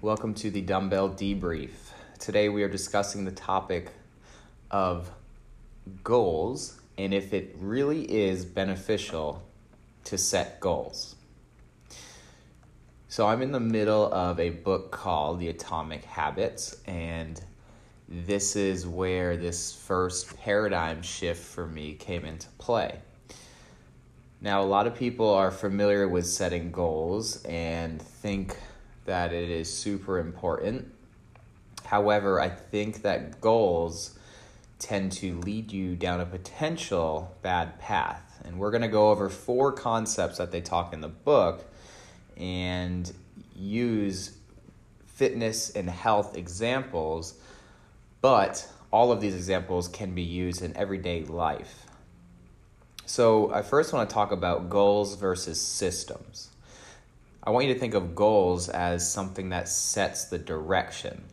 Welcome to the Dumbbell Debrief. Today we are discussing the topic of goals and if it really is beneficial to set goals. So, I'm in the middle of a book called The Atomic Habits, and this is where this first paradigm shift for me came into play. Now, a lot of people are familiar with setting goals and think that it is super important. However, I think that goals tend to lead you down a potential bad path. And we're going to go over four concepts that they talk in the book and use fitness and health examples, but all of these examples can be used in everyday life. So, I first want to talk about goals versus systems. I want you to think of goals as something that sets the direction.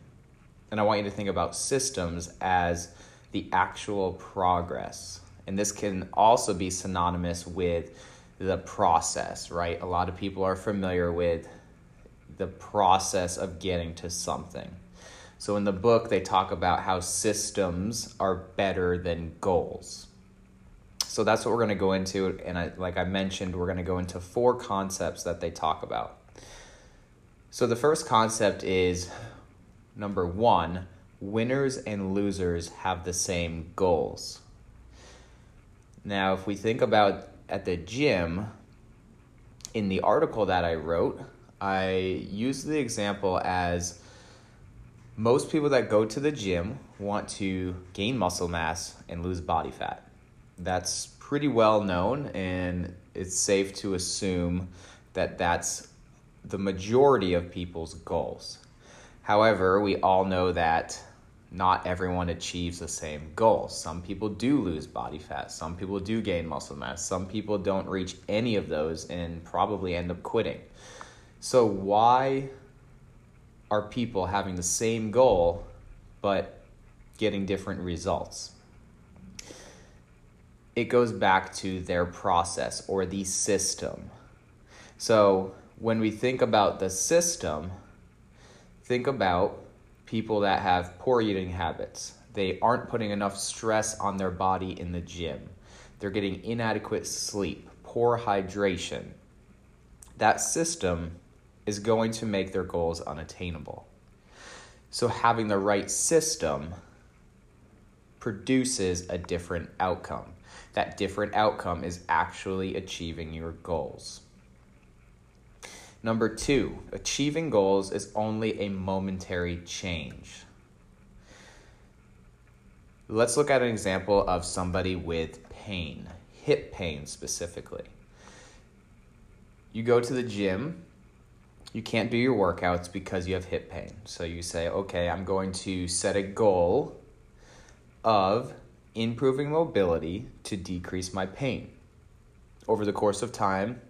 And I want you to think about systems as the actual progress. And this can also be synonymous with the process, right? A lot of people are familiar with the process of getting to something. So in the book, they talk about how systems are better than goals. So that's what we're going to go into. And I, like I mentioned, we're going to go into four concepts that they talk about. So the first concept is number one winners and losers have the same goals. Now, if we think about at the gym, in the article that I wrote, I used the example as most people that go to the gym want to gain muscle mass and lose body fat. That's pretty well known, and it's safe to assume that that's the majority of people's goals. However, we all know that not everyone achieves the same goal. Some people do lose body fat, some people do gain muscle mass, some people don't reach any of those and probably end up quitting. So, why are people having the same goal but getting different results? It goes back to their process or the system. So, when we think about the system, think about people that have poor eating habits. They aren't putting enough stress on their body in the gym. They're getting inadequate sleep, poor hydration. That system is going to make their goals unattainable. So, having the right system produces a different outcome. That different outcome is actually achieving your goals. Number two, achieving goals is only a momentary change. Let's look at an example of somebody with pain, hip pain specifically. You go to the gym, you can't do your workouts because you have hip pain. So you say, okay, I'm going to set a goal of improving mobility to decrease my pain. Over the course of time,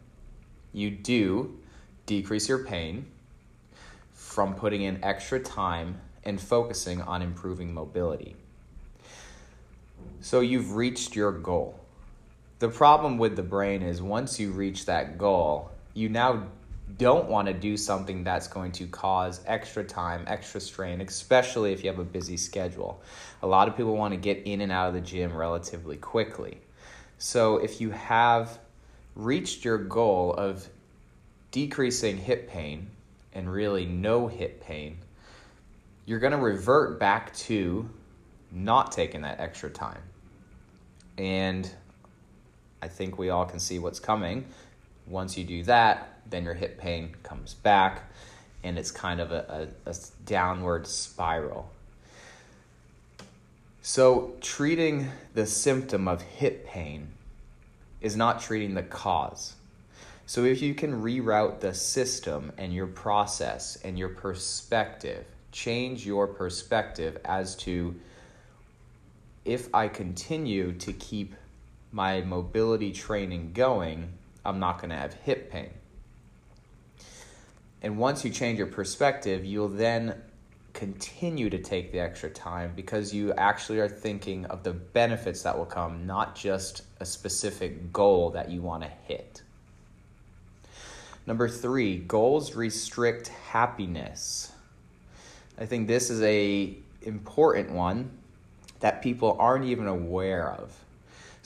you do decrease your pain from putting in extra time and focusing on improving mobility. So you've reached your goal. The problem with the brain is once you reach that goal, you now don't want to do something that's going to cause extra time, extra strain, especially if you have a busy schedule. A lot of people want to get in and out of the gym relatively quickly. So if you have reached your goal of decreasing hip pain and really no hip pain, you're going to revert back to not taking that extra time. And I think we all can see what's coming. Once you do that, then your hip pain comes back, and it's kind of a, a, a downward spiral. So, treating the symptom of hip pain is not treating the cause. So if you can reroute the system and your process and your perspective, change your perspective as to if I continue to keep my mobility training going, I'm not going to have hip pain. And once you change your perspective, you'll then continue to take the extra time because you actually are thinking of the benefits that will come, not just a specific goal that you want to hit. Number three, goals restrict happiness. I think this is a important one that people aren't even aware of.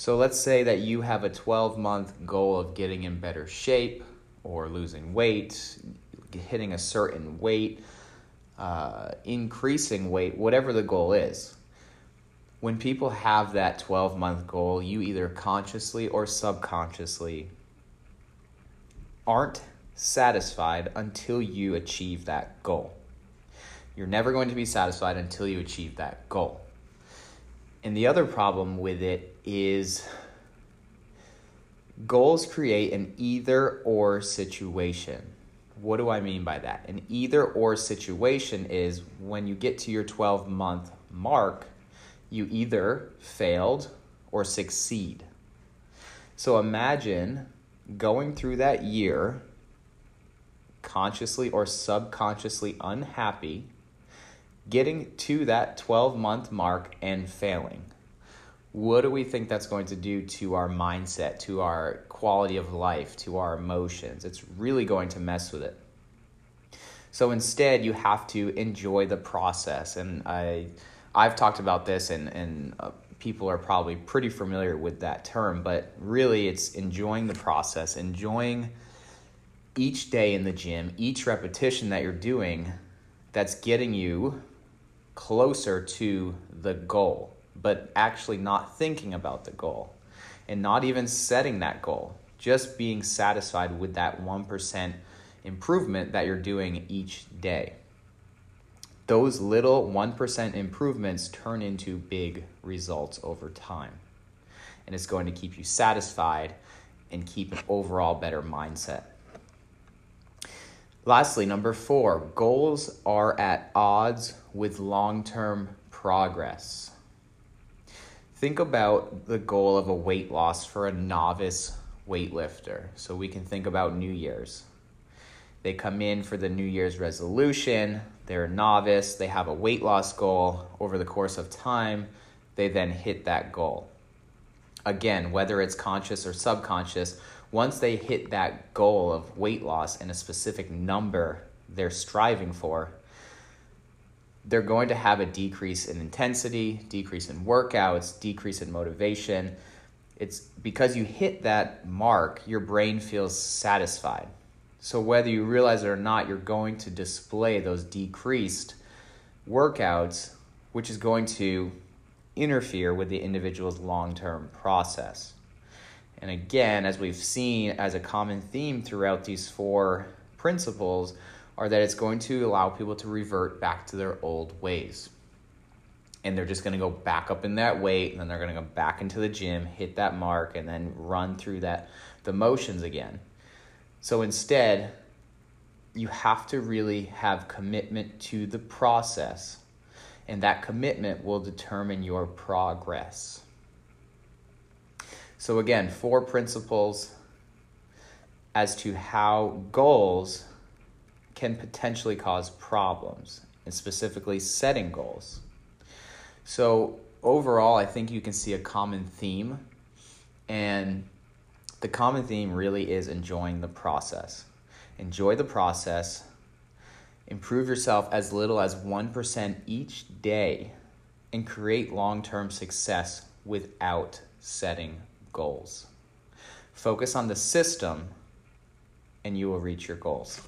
So let's say that you have a 12 month goal of getting in better shape or losing weight, hitting a certain weight, uh, increasing weight, whatever the goal is. When people have that 12 month goal, you either consciously or subconsciously aren't satisfied until you achieve that goal. You're never going to be satisfied until you achieve that goal. And the other problem with it is goals create an either or situation. What do I mean by that? An either or situation is when you get to your 12 month mark, you either failed or succeed. So imagine going through that year consciously or subconsciously unhappy getting to that 12 month mark and failing. What do we think that's going to do to our mindset, to our quality of life, to our emotions? It's really going to mess with it. So instead, you have to enjoy the process. And I, I've talked about this, and, and uh, people are probably pretty familiar with that term, but really it's enjoying the process, enjoying each day in the gym, each repetition that you're doing that's getting you closer to the goal, but actually not thinking about the goal and not even setting that goal, just being satisfied with that 1% improvement that you're doing each day. Those little 1% improvements turn into big results over time. And it's going to keep you satisfied and keep an overall better mindset. Lastly, number four, goals are at odds with long term progress. Think about the goal of a weight loss for a novice weightlifter. So we can think about New Year's. They come in for the New Year's resolution, they're a novice, they have a weight loss goal. Over the course of time, they then hit that goal. Again, whether it's conscious or subconscious, once they hit that goal of weight loss and a specific number they're striving for, they're going to have a decrease in intensity, decrease in workouts, decrease in motivation. It's because you hit that mark, your brain feels satisfied. So, whether you realize it or not, you're going to display those decreased workouts, which is going to interfere with the individual's long term process. And again, as we've seen as a common theme throughout these four principles, are that it's going to allow people to revert back to their old ways. And they're just going to go back up in that weight, and then they're going to go back into the gym, hit that mark, and then run through that the motions again. So instead, you have to really have commitment to the process, and that commitment will determine your progress. So, again, four principles as to how goals can potentially cause problems, and specifically setting goals. So, overall, I think you can see a common theme, and the common theme really is enjoying the process. Enjoy the process, improve yourself as little as 1% each day, and create long term success without setting goals. Focus on the system and you will reach your goals.